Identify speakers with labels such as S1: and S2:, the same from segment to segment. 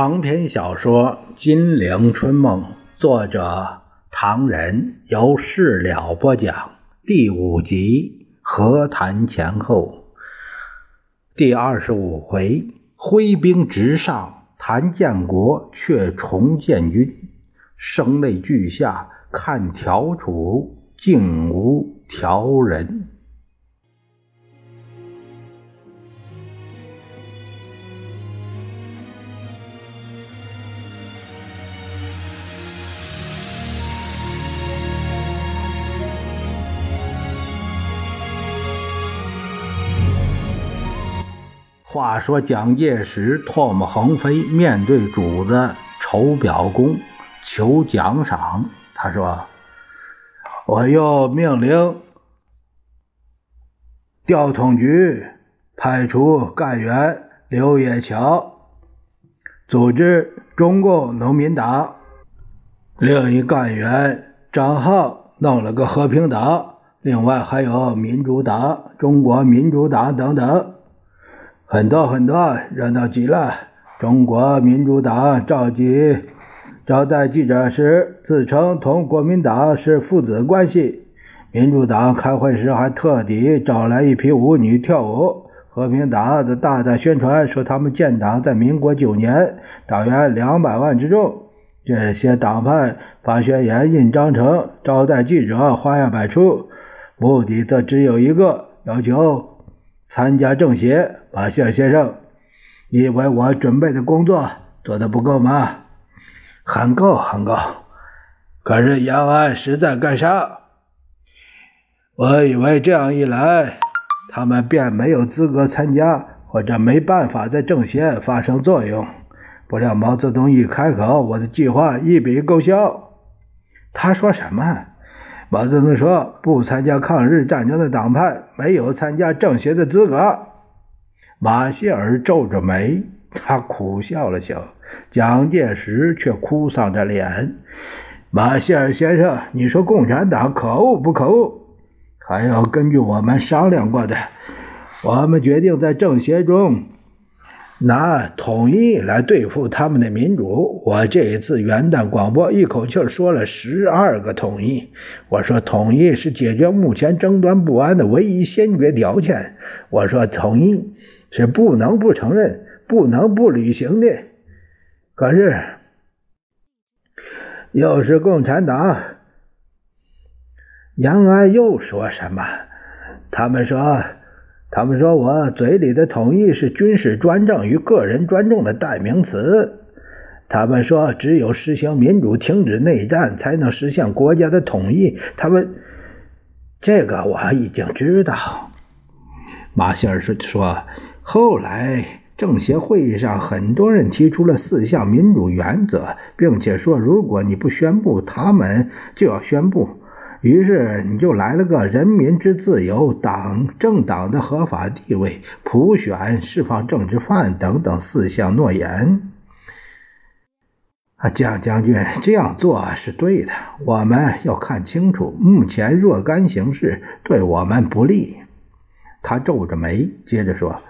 S1: 长篇小说《金陵春梦》，作者唐人，由事了播讲。第五集和谈前后，第二十五回，挥兵直上，谭建国却重建军，声泪俱下，看调处，竟无调人。话说蒋介石唾沫横飞，面对主子筹表功，求奖赏。他说：“我又命令调统局派出干员刘叶桥组织中共农民党，另一干员张浩弄了个和平党，另外还有民主党、中国民主党等等。”很多很多，热闹极了。中国民主党召集招待记者时，自称同国民党是父子关系；民主党开会时还特地找来一批舞女跳舞；和平党的大大宣传说他们建党在民国九年，党员两百万之众。这些党派发宣言、印章程、招待记者，花样百出，目的则只有一个：要求。参加政协，马歇先生，你以为我准备的工作做得不够吗？很够，很够。可是延安实在干啥？我以为这样一来，他们便没有资格参加，或者没办法在政协发生作用。不料毛泽东一开口，我的计划一笔勾销。他说什么？毛泽东说：“不参加抗日战争的党派没有参加政协的资格。”马歇尔皱着眉，他苦笑了笑。蒋介石却哭丧着脸：“马歇尔先生，你说共产党可恶不可恶？还要根据我们商量过的，我们决定在政协中。”拿统一来对付他们的民主。我这一次元旦广播一口气说了十二个统一。我说统一是解决目前争端不安的唯一先决条件。我说统一是不能不承认、不能不履行的。可是，又是共产党，延安又说什么？他们说。他们说我嘴里的统一是军事专政与个人专政的代名词。他们说只有实行民主、停止内战，才能实现国家的统一。他们这个我已经知道。马歇尔说说，后来政协会议上很多人提出了四项民主原则，并且说如果你不宣布，他们就要宣布。于是你就来了个人民之自由、党政党的合法地位、普选、释放政治犯等等四项诺言。啊，蒋将军这样做是对的。我们要看清楚，目前若干形势对我们不利。他皱着眉，接着说：“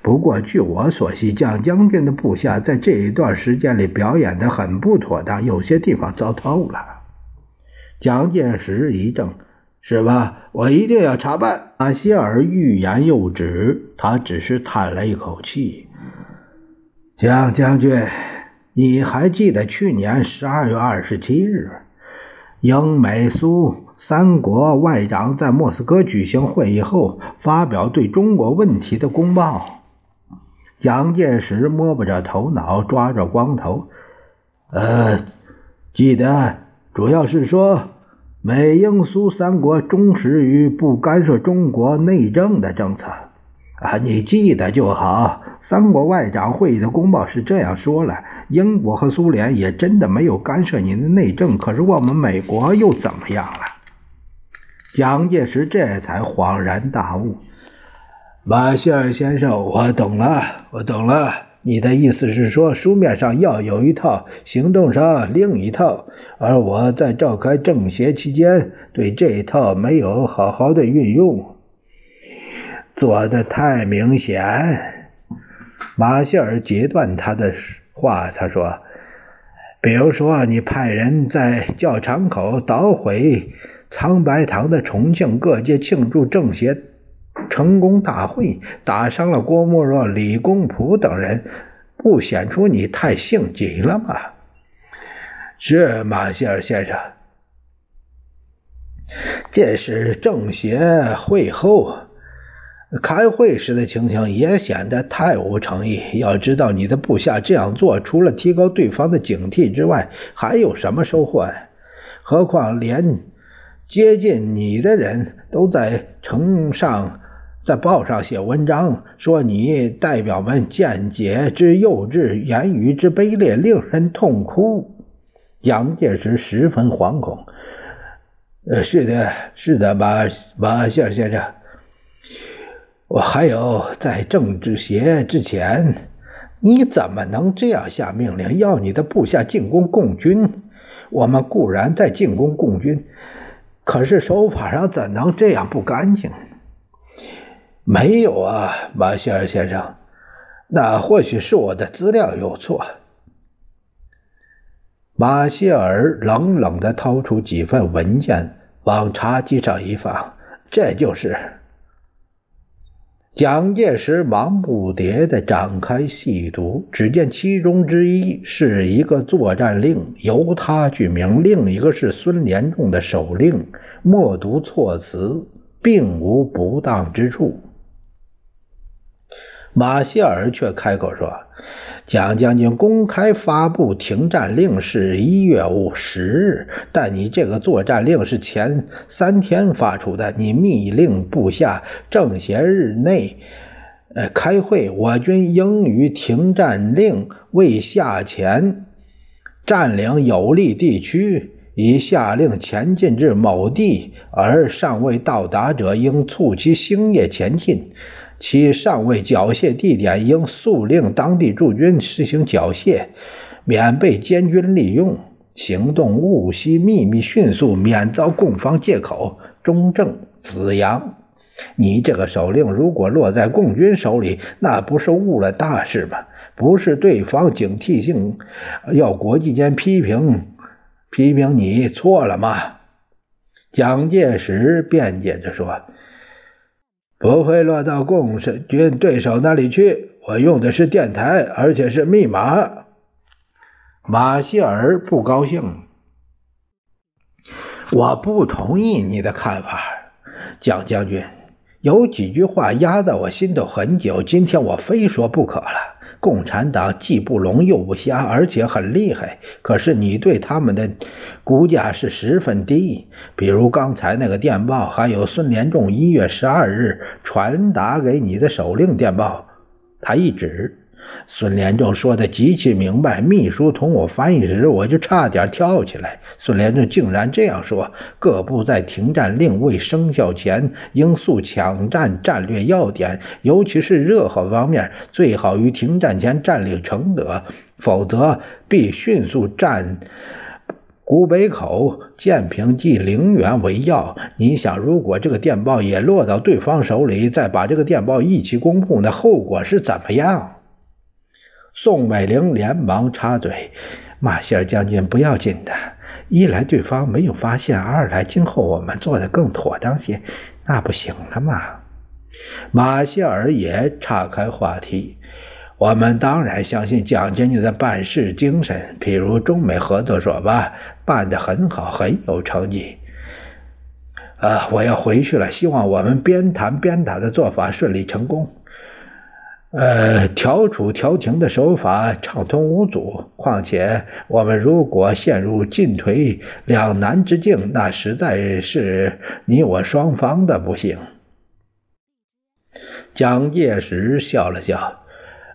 S1: 不过据我所悉，蒋将军的部下在这一段时间里表演的很不妥当，有些地方糟透了。”蒋介石一怔：“是吧？我一定要查办。”马歇尔欲言又止，他只是叹了一口气。蒋将军，你还记得去年十二月二十七日，英美苏三国外长在莫斯科举行会议后发表对中国问题的公报？蒋介石摸不着头脑，抓着光头：“呃，记得。”主要是说，美英苏三国忠实于不干涉中国内政的政策啊，你记得就好。三国外长会议的公报是这样说了：英国和苏联也真的没有干涉你的内政，可是我们美国又怎么样了？蒋介石这才恍然大悟：马歇尔先生，我懂了，我懂了。你的意思是说，书面上要有一套，行动上另一套，而我在召开政协期间对这一套没有好好的运用，做的太明显。马歇尔截断他的话，他说：“比如说，你派人在教场口捣毁苍白堂的重庆各界庆祝政协成功大会，打伤了郭沫若、李公朴等人，不显出你太性急了吗？”是马歇尔先生。这是政协会后开会时的情形，也显得太无诚意。要知道，你的部下这样做，除了提高对方的警惕之外，还有什么收获呢？何况连接近你的人都在城上、在报上写文章，说你代表们见解之幼稚，言语之卑劣，令人痛哭。蒋介石十分惶恐。呃，是的，是的，马马歇尔先生，我还有在政治协之前，你怎么能这样下命令，要你的部下进攻共军？我们固然在进攻共军，可是手法上怎能这样不干净？没有啊，马歇尔先生，那或许是我的资料有错。马歇尔冷冷地掏出几份文件，往茶几上一放。这就是蒋介石忙不迭地展开细读，只见其中之一是一个作战令，由他具名；另一个是孙连仲的手令，默读措辞，并无不当之处。马歇尔却开口说。蒋将军公开发布停战令是一月五十日，但你这个作战令是前三天发出的。你密令部下政协日内，呃，开会，我军应于停战令未下前占领有利地区，已下令前进至某地，而尚未到达者，应促其星夜前进。其尚未缴械地点，应速令当地驻军实行缴械，免被监军利用。行动务须秘密迅速，免遭共方借口。中正子阳，你这个手令如果落在共军手里，那不是误了大事吗？不是对方警惕性，要国际间批评批评你错了吗？蒋介石辩解着说。不会落到共军对手那里去。我用的是电台，而且是密码。马歇尔不高兴。我不同意你的看法，蒋将军。有几句话压在我心头很久，今天我非说不可了。共产党既不聋又不瞎，而且很厉害。可是你对他们的估价是十分低。比如刚才那个电报，还有孙连仲一月十二日传达给你的手令电报，他一指。孙连仲说的极其明白，秘书同我翻译时，我就差点跳起来。孙连仲竟然这样说：各部在停战令未生效前，应速抢占战略要点，尤其是热河方面，最好于停战前占领承德，否则必迅速占古北口、建平及陵园为要。你想，如果这个电报也落到对方手里，再把这个电报一起公布，那后果是怎么样？宋美龄连忙插嘴：“马歇尔将军不要紧的，一来对方没有发现，二来今后我们做的更妥当些，那不行了吗？”马歇尔也岔开话题：“我们当然相信蒋将军的办事精神，譬如中美合作所吧，办得很好，很有成绩。啊，我要回去了，希望我们边谈边打的做法顺利成功。”呃，调处调停的手法畅通无阻。况且，我们如果陷入进退两难之境，那实在是你我双方的不幸。蒋介石笑了笑：“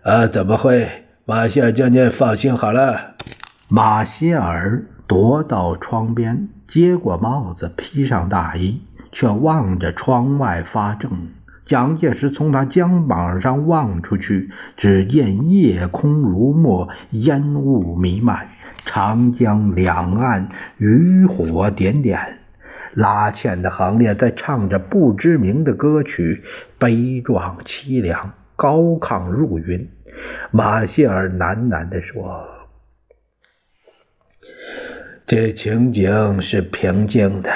S1: 呃，怎么会？马歇尔将军放心好了。”马歇尔踱到窗边，接过帽子，披上大衣，却望着窗外发怔。蒋介石从他肩膀上望出去，只见夜空如墨，烟雾弥漫，长江两岸渔火点点，拉纤的行列在唱着不知名的歌曲，悲壮凄凉，高亢入云。马歇尔喃喃地说：“这情景是平静的，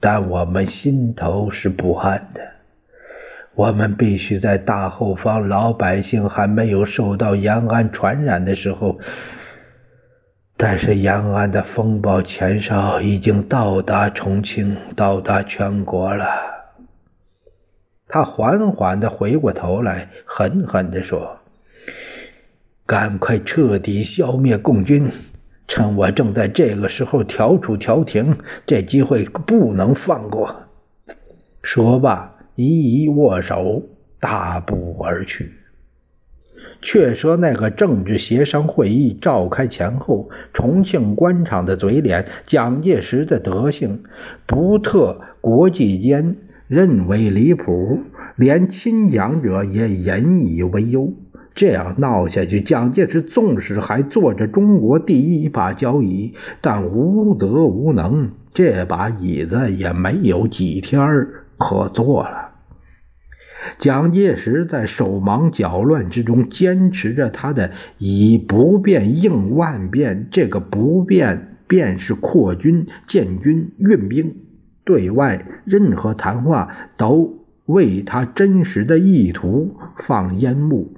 S1: 但我们心头是不安的。我们必须在大后方老百姓还没有受到延安传染的时候。”但是延安的风暴前哨已经到达重庆，到达全国了。他缓缓地回过头来，狠狠地说：“赶快彻底消灭共军！趁我正在这个时候调处调停，这机会不能放过。”说罢，一一握手，大步而去。却说那个政治协商会议召开前后，重庆官场的嘴脸，蒋介石的德行，不特国际间认为离谱，连亲蒋者也引以为忧。这样闹下去，蒋介石纵使还坐着中国第一把交椅，但无德无能，这把椅子也没有几天可坐了。蒋介石在手忙脚乱之中，坚持着他的以不变应万变。这个不变，便是扩军、建军、运兵。对外任何谈话，都为他真实的意图放烟幕。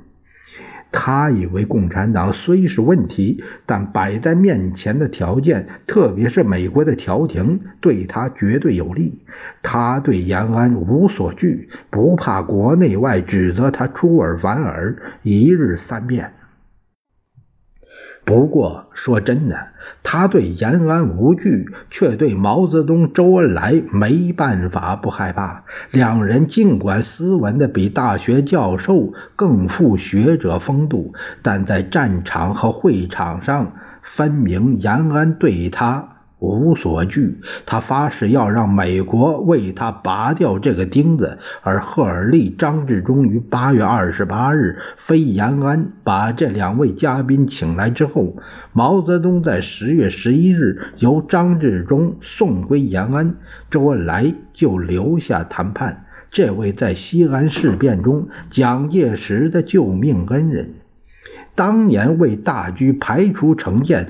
S1: 他以为共产党虽是问题，但摆在面前的条件，特别是美国的调停，对他绝对有利。他对延安无所惧，不怕国内外指责他出尔反尔、一日三变。不过说真的，他对延安无惧，却对毛泽东、周恩来没办法不害怕。两人尽管斯文的比大学教授更富学者风度，但在战场和会场上，分明延安对他。无所惧，他发誓要让美国为他拔掉这个钉子。而赫尔利、张治中于八月二十八日飞延安，把这两位嘉宾请来之后，毛泽东在十月十一日由张治中送归延安，周恩来就留下谈判。这位在西安事变中蒋介石的救命恩人，当年为大局排除成见。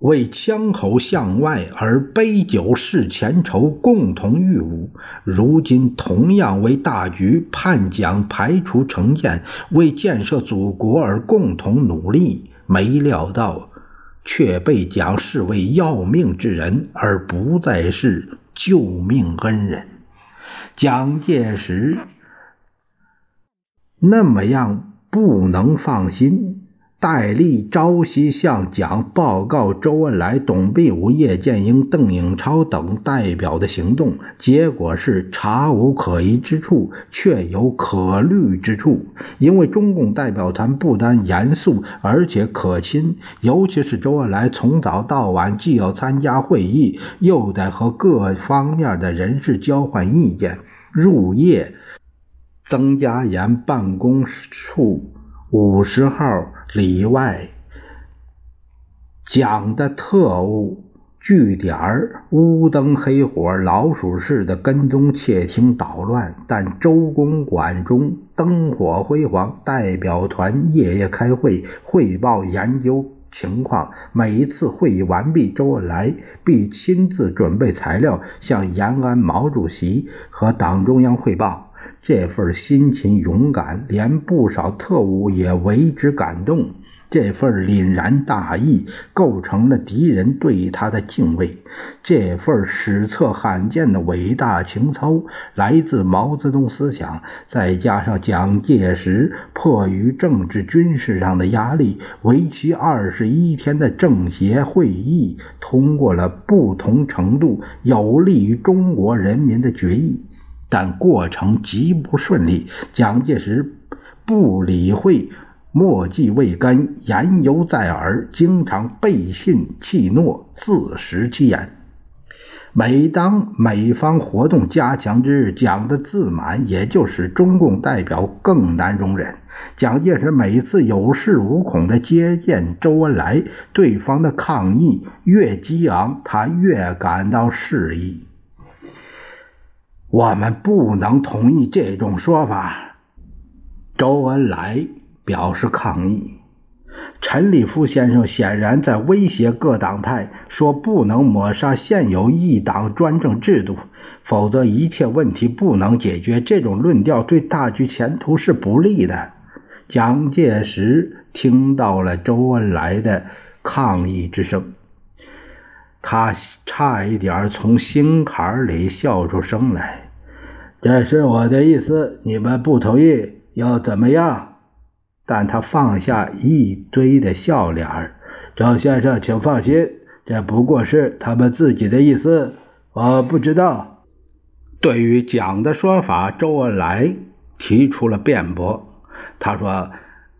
S1: 为枪口向外而杯酒释前仇，共同御侮；如今同样为大局叛蒋排除成见，为建设祖国而共同努力。没料到，却被蒋视为要命之人，而不再是救命恩人。蒋介石那么样不能放心。戴笠朝夕向蒋报告周恩来、董必武、叶剑英、邓颖超等代表的行动，结果是查无可疑之处，却有可虑之处。因为中共代表团不单严肃，而且可亲，尤其是周恩来从早到晚既要参加会议，又得和各方面的人士交换意见。入夜，曾家岩办公处五十号。里外讲的特务据点儿，乌灯黑火、老鼠似的跟踪窃听捣乱，但周公馆中灯火辉煌，代表团夜夜开会汇报研究情况。每一次会议完毕，周恩来必亲自准备材料，向延安毛主席和党中央汇报。这份辛勤勇敢，连不少特务也为之感动。这份凛然大义，构成了敌人对他的敬畏。这份史册罕见的伟大情操，来自毛泽东思想，再加上蒋介石迫于政治军事上的压力，为期二十一天的政协会议，通过了不同程度有利于中国人民的决议。但过程极不顺利，蒋介石不理会，墨迹未干，言犹在耳，经常背信弃诺，自食其言。每当美方活动加强之日，蒋的自满也就使中共代表更难容忍。蒋介石每次有恃无恐地接见周恩来，对方的抗议越激昂，他越感到适宜。我们不能同意这种说法。周恩来表示抗议。陈立夫先生显然在威胁各党派，说不能抹杀现有一党专政制度，否则一切问题不能解决。这种论调对大局前途是不利的。蒋介石听到了周恩来的抗议之声，他差一点从心坎里笑出声来。这是我的意思，你们不同意又怎么样？但他放下一堆的笑脸儿，赵先生，请放心，这不过是他们自己的意思，我不知道。对于蒋的说法，周恩来提出了辩驳。他说：“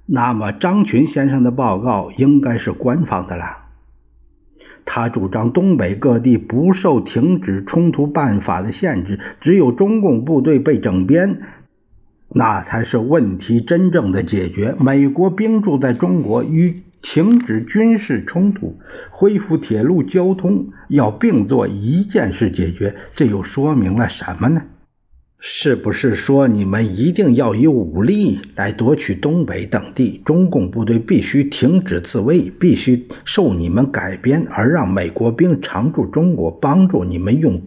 S1: 那么张群先生的报告应该是官方的了。他主张东北各地不受停止冲突办法的限制，只有中共部队被整编。”那才是问题真正的解决。美国兵驻在中国，与停止军事冲突、恢复铁路交通要并做一件事解决。这又说明了什么呢？是不是说你们一定要以武力来夺取东北等地？中共部队必须停止自卫，必须受你们改编，而让美国兵常驻中国，帮助你们用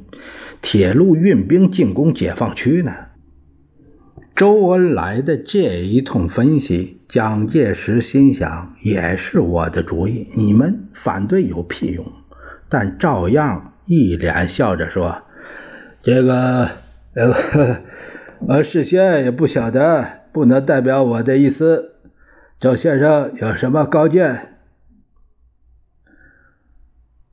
S1: 铁路运兵进攻解放区呢？周恩来的这一通分析，蒋介石心想也是我的主意，你们反对有屁用？但照样一脸笑着说：“这个，呃，我事先也不晓得，不能代表我的意思。周先生有什么高见？”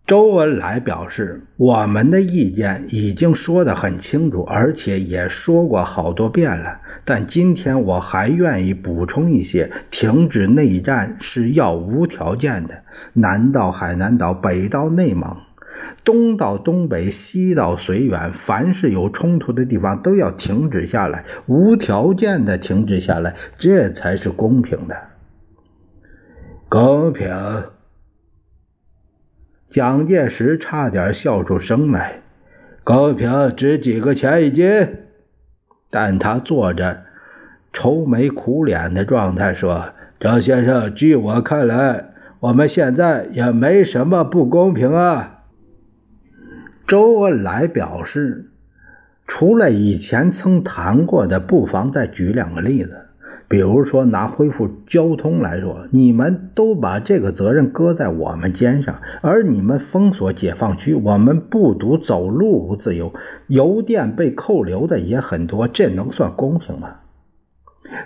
S1: 周恩来表示：“我们的意见已经说得很清楚，而且也说过好多遍了。”但今天我还愿意补充一些：停止内战是要无条件的，南到海南岛，北到内蒙，东到东北，西到绥远，凡是有冲突的地方都要停止下来，无条件的停止下来，这才是公平的。公平！蒋介石差点笑出声来。公平值几个钱一斤？但他做着愁眉苦脸的状态说：“张先生，据我看来，我们现在也没什么不公平啊。”周恩来表示：“除了以前曾谈过的，不妨再举两个例子。”比如说，拿恢复交通来说，你们都把这个责任搁在我们肩上，而你们封锁解放区，我们不堵，走路不自由，邮电被扣留的也很多，这能算公平吗？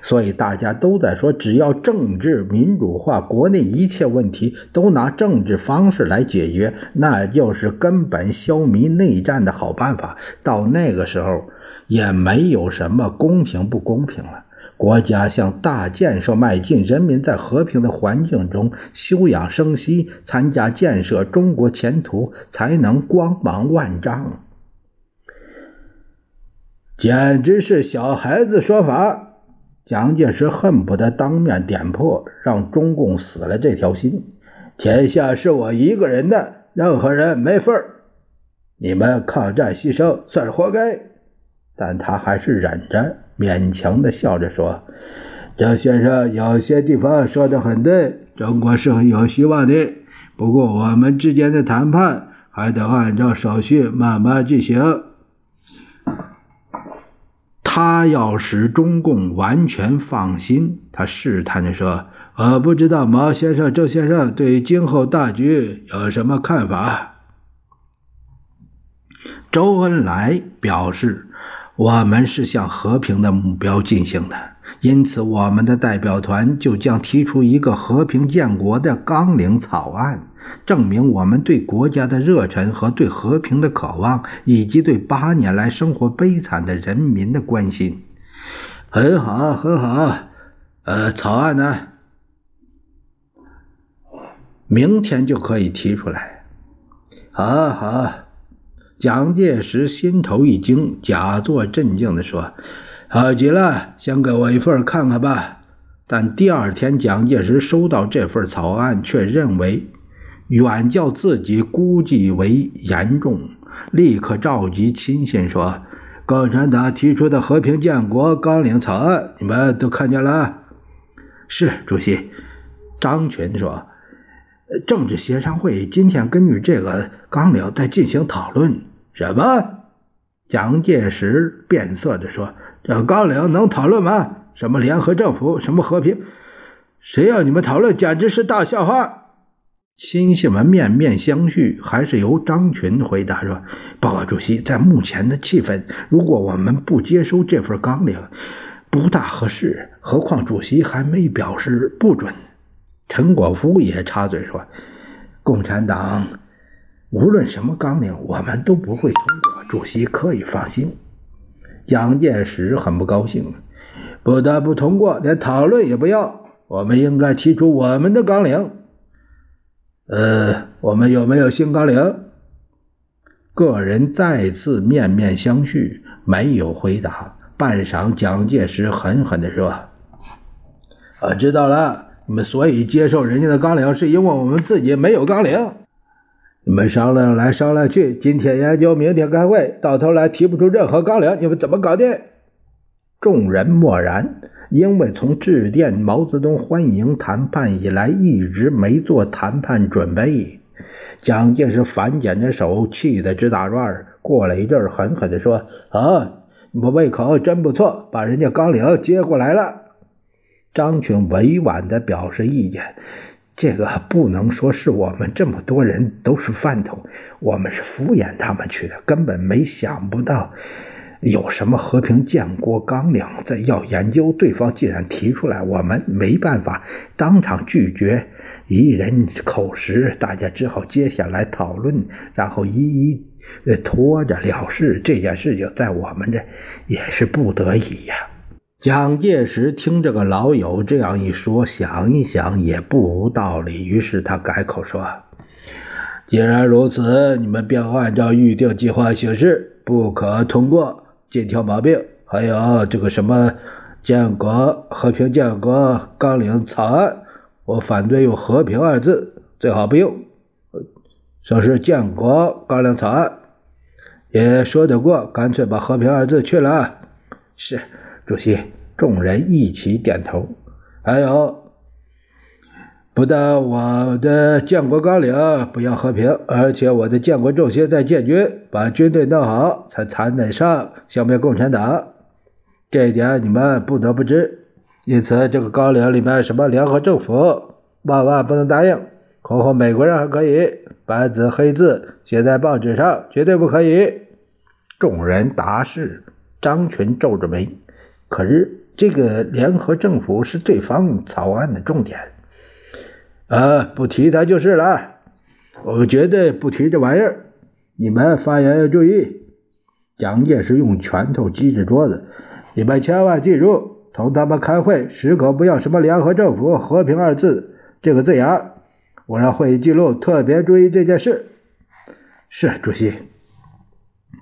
S1: 所以大家都在说，只要政治民主化，国内一切问题都拿政治方式来解决，那就是根本消弭内战的好办法。到那个时候，也没有什么公平不公平了。国家向大建设迈进，人民在和平的环境中休养生息，参加建设，中国前途才能光芒万丈。简直是小孩子说法！蒋介石恨不得当面点破，让中共死了这条心。天下是我一个人的，任何人没份儿。你们抗战牺牲算是活该，但他还是忍着。勉强的笑着说：“张先生有些地方说的很对，中国是很有希望的。不过我们之间的谈判还得按照手续慢慢进行。他要使中共完全放心，他试探着说：‘我不知道毛先生、周先生对今后大局有什么看法。’周恩来表示。”我们是向和平的目标进行的，因此我们的代表团就将提出一个和平建国的纲领草案，证明我们对国家的热忱和对和平的渴望，以及对八年来生活悲惨的人民的关心。很好，很好。呃，草案呢？明天就可以提出来。好好。蒋介石心头一惊，假作镇静地说：“好极了，先给我一份看看吧。”但第二天，蒋介石收到这份草案，却认为远较自己估计为严重，立刻召集亲信说：“共产党提出的和平建国纲领草案，你们都看见了？是主席。张群说：“政治协商会今天根据这个纲领在进行讨论。”什么？蒋介石变色地说：“这纲领能讨论吗？什么联合政府，什么和平？谁要你们讨论，简直是大笑话！”亲信们面面相觑，还是由张群回答说：“报告主席，在目前的气氛，如果我们不接收这份纲领，不大合适。何况主席还没表示不准。”陈果夫也插嘴说：“共产党无论什么纲领，我们都不会通过，主席可以放心。”蒋介石很不高兴：“不得不通过，连讨论也不要。我们应该提出我们的纲领。”呃，我们有没有新纲领？个人再次面面相觑，没有回答。半晌，蒋介石狠狠地说：“啊，知道了。你们所以接受人家的纲领，是因为我们自己没有纲领。你们商量来商量去，今天研究，明天开会，到头来提不出任何纲领，你们怎么搞定？”众人默然。因为从致电毛泽东欢迎谈判以来，一直没做谈判准备。蒋介石反剪着手，气得直打转过了一阵狠狠地说：“啊，你胃口真不错，把人家纲领接过来了。”张群委婉地表示意见：“这个不能说是我们这么多人都是饭桶，我们是敷衍他们去的，根本没想不到。”有什么和平建国纲领？在要研究，对方既然提出来，我们没办法当场拒绝，一人口实，大家只好接下来讨论，然后一一呃拖着了事。这件事情在我们这也是不得已呀。蒋介石听这个老友这样一说，想一想也不无道理，于是他改口说：“既然如此，你们便按照预定计划行事，不可通过。”禁条毛病，还有这个什么建国和平建国纲领草案，我反对用和平二字，最好不用，说是建国纲领草案也说得过，干脆把和平二字去了。是，主席，众人一起点头。还有。不但我的建国纲领不要和平，而且我的建国重心在建军，把军队弄好才谈得上消灭共产党。这一点你们不得不知。因此，这个纲领里面什么联合政府，万万不能答应。恐吓美国人还可以，白纸黑字写在报纸上，绝对不可以。众人答是。张群皱着眉，可是这个联合政府是对方草案的重点。啊，不提他就是了。我绝对不提这玩意儿。你们发言要注意。蒋介石用拳头击着桌子。你们千万记住，同他们开会时可不要什么“联合政府”“和平”二字这个字眼。我让会议记录特别注意这件事。是，主席。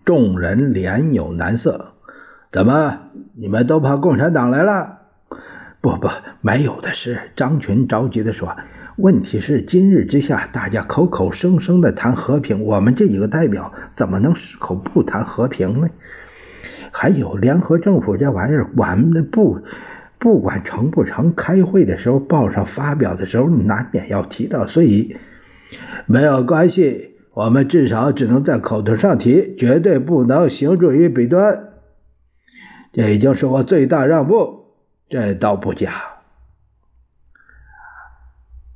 S1: 众人脸有难色。怎么，你们都怕共产党来了？不不，没有的事。张群着急地说。问题是今日之下，大家口口声声的谈和平，我们这几个代表怎么能矢口不谈和平呢？还有联合政府这玩意儿，管不不管成不成，开会的时候报上发表的时候，难免要提到，所以没有关系，我们至少只能在口头上提，绝对不能行诸于笔端。这已经是我最大让步，这倒不假。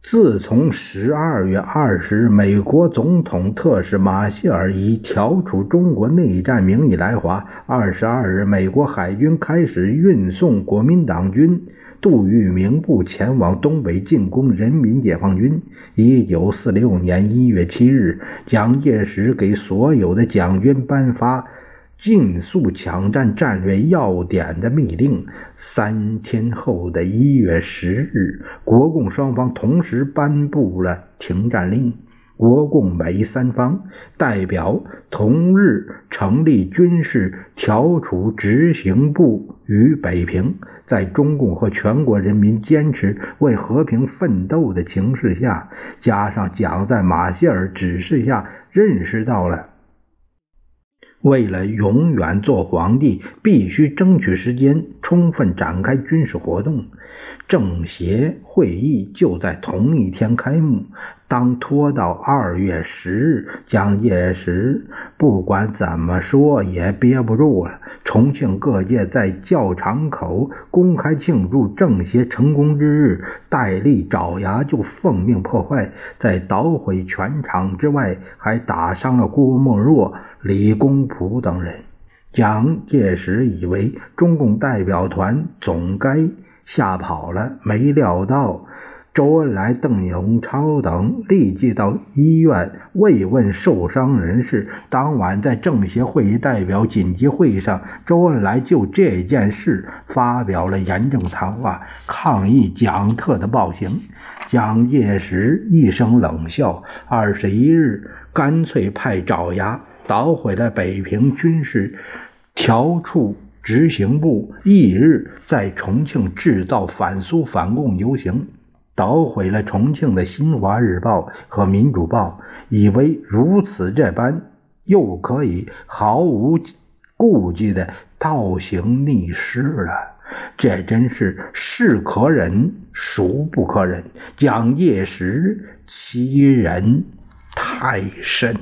S1: 自从十二月二十日，美国总统特使马歇尔以调处中国内战名义来华。二十二日，美国海军开始运送国民党军杜聿明部前往东北进攻人民解放军。一九四六年一月七日，蒋介石给所有的蒋军颁发。尽速抢占战略要点的密令。三天后的一月十日，国共双方同时颁布了停战令。国共美三方代表同日成立军事调处执行部于北平。在中共和全国人民坚持为和平奋斗的情势下，加上蒋在马歇尔指示下认识到了。为了永远做皇帝，必须争取时间，充分展开军事活动。政协会议就在同一天开幕。当拖到二月十日，蒋介石不管怎么说也憋不住了。重庆各界在教场口公开庆祝政协成功之日，戴笠、爪牙就奉命破坏，在捣毁全场之外，还打伤了郭沫若、李公朴等人。蒋介石以为中共代表团总该吓跑了，没料到。周恩来、邓颖超等立即到医院慰问受伤人士。当晚在政协会议代表紧急会议上，周恩来就这件事发表了严正谈话，抗议蒋特的暴行。蒋介石一声冷笑，二十一日干脆派爪牙捣毁了北平军事调处执行部，翌日在重庆制造反苏反共游行。捣毁了重庆的《新华日报》和《民主报》，以为如此这般，又可以毫无顾忌的倒行逆施了。这真是是可忍，孰不可忍？蒋介石欺人太甚。